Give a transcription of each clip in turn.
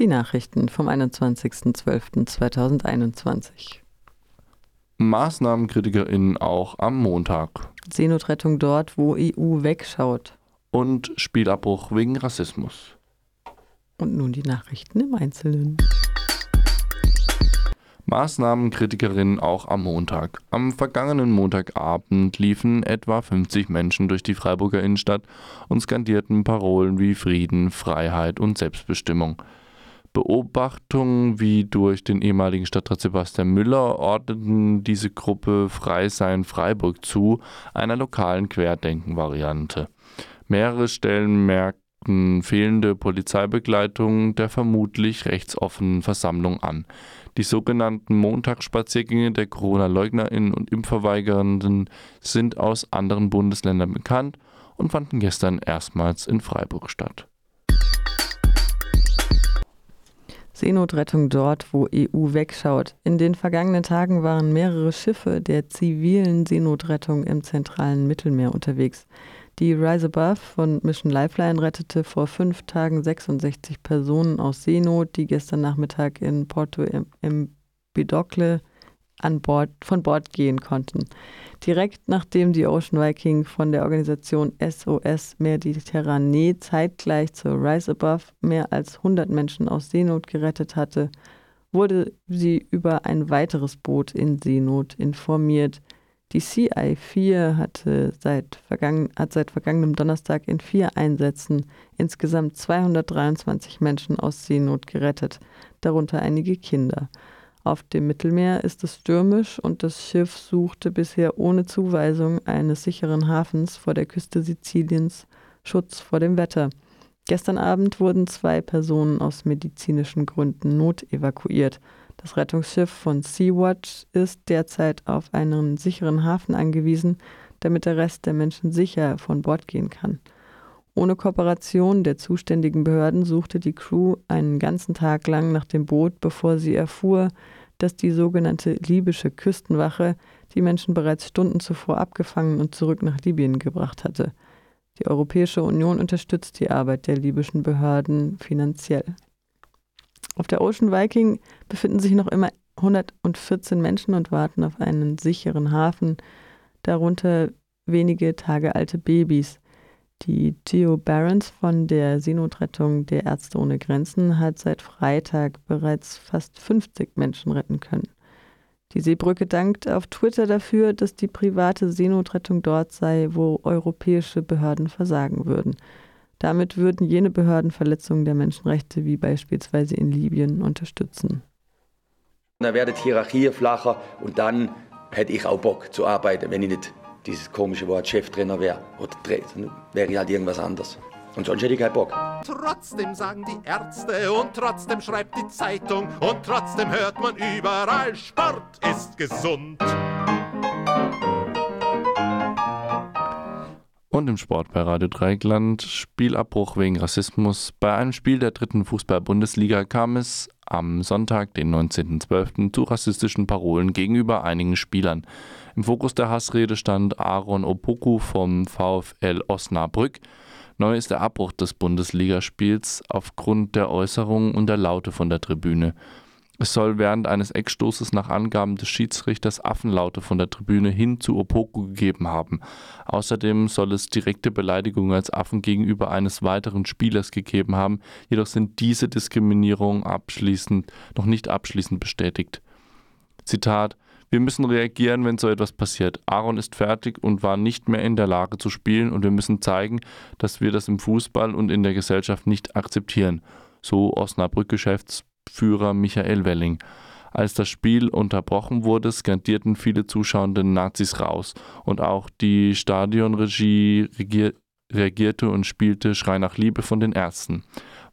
Die Nachrichten vom 21.12.2021. MaßnahmenkritikerInnen auch am Montag. Seenotrettung dort, wo EU wegschaut. Und Spielabbruch wegen Rassismus. Und nun die Nachrichten im Einzelnen. Maßnahmenkritikerinnen auch am Montag. Am vergangenen Montagabend liefen etwa 50 Menschen durch die Freiburger Innenstadt und skandierten Parolen wie Frieden, Freiheit und Selbstbestimmung. Beobachtungen wie durch den ehemaligen Stadtrat Sebastian Müller ordneten diese Gruppe Freisein Freiburg zu, einer lokalen Querdenken-Variante. Mehrere Stellen merkten fehlende Polizeibegleitung der vermutlich rechtsoffenen Versammlung an. Die sogenannten Montagsspaziergänge der Corona-LeugnerInnen und Impfverweigernden sind aus anderen Bundesländern bekannt und fanden gestern erstmals in Freiburg statt. Seenotrettung dort, wo EU wegschaut. In den vergangenen Tagen waren mehrere Schiffe der zivilen Seenotrettung im zentralen Mittelmeer unterwegs. Die Rise Above von Mission Lifeline rettete vor fünf Tagen 66 Personen aus Seenot, die gestern Nachmittag in Porto Empedocle an Bord, von Bord gehen konnten. Direkt nachdem die Ocean Viking von der Organisation SOS Mediterranee zeitgleich zur Rise Above mehr als 100 Menschen aus Seenot gerettet hatte, wurde sie über ein weiteres Boot in Seenot informiert. Die CI-4 hatte seit vergangen, hat seit vergangenem Donnerstag in vier Einsätzen insgesamt 223 Menschen aus Seenot gerettet, darunter einige Kinder. Auf dem Mittelmeer ist es stürmisch und das Schiff suchte bisher ohne Zuweisung eines sicheren Hafens vor der Küste Siziliens Schutz vor dem Wetter. Gestern Abend wurden zwei Personen aus medizinischen Gründen notevakuiert. Das Rettungsschiff von Sea-Watch ist derzeit auf einen sicheren Hafen angewiesen, damit der Rest der Menschen sicher von Bord gehen kann. Ohne Kooperation der zuständigen Behörden suchte die Crew einen ganzen Tag lang nach dem Boot, bevor sie erfuhr, dass die sogenannte libysche Küstenwache die Menschen bereits Stunden zuvor abgefangen und zurück nach Libyen gebracht hatte. Die Europäische Union unterstützt die Arbeit der libyschen Behörden finanziell. Auf der Ocean Viking befinden sich noch immer 114 Menschen und warten auf einen sicheren Hafen, darunter wenige Tage alte Babys. Die Geo Barons von der Seenotrettung der Ärzte ohne Grenzen hat seit Freitag bereits fast 50 Menschen retten können. Die Seebrücke dankt auf Twitter dafür, dass die private Seenotrettung dort sei, wo europäische Behörden versagen würden. Damit würden jene Behörden Verletzungen der Menschenrechte wie beispielsweise in Libyen unterstützen. Wäre die Hierarchie flacher und dann hätte ich auch Bock zu arbeiten, wenn ich nicht dieses komische Wort Cheftrainer wäre oder wäre ich halt irgendwas anderes. Und sonst hätte ich keinen Bock. Trotzdem sagen die Ärzte und trotzdem schreibt die Zeitung und trotzdem hört man überall, Sport ist gesund. Und im Sport bei Radio Dreigland Spielabbruch wegen Rassismus. Bei einem Spiel der dritten Fußball-Bundesliga kam es am Sonntag, den 19.12., zu rassistischen Parolen gegenüber einigen Spielern. Im Fokus der Hassrede stand Aaron Opoku vom VfL Osnabrück. Neu ist der Abbruch des Bundesligaspiels aufgrund der Äußerungen und der Laute von der Tribüne. Es soll während eines Eckstoßes nach Angaben des Schiedsrichters Affenlaute von der Tribüne hin zu Opoku gegeben haben. Außerdem soll es direkte Beleidigungen als Affen gegenüber eines weiteren Spielers gegeben haben, jedoch sind diese Diskriminierungen abschließend noch nicht abschließend bestätigt. Zitat wir müssen reagieren, wenn so etwas passiert. Aaron ist fertig und war nicht mehr in der Lage zu spielen und wir müssen zeigen, dass wir das im Fußball und in der Gesellschaft nicht akzeptieren. So Osnabrück-Geschäftsführer Führer Michael Welling. Als das Spiel unterbrochen wurde, skandierten viele Zuschauer den Nazis raus und auch die Stadionregie reagierte und spielte Schrei nach Liebe von den Ärzten.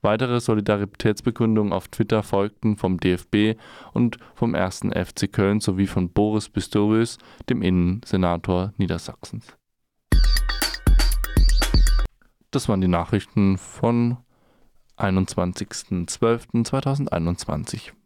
Weitere Solidaritätsbekundungen auf Twitter folgten vom DFB und vom 1. FC Köln sowie von Boris Pistorius, dem Innensenator Niedersachsens. Das waren die Nachrichten von 21.12.2021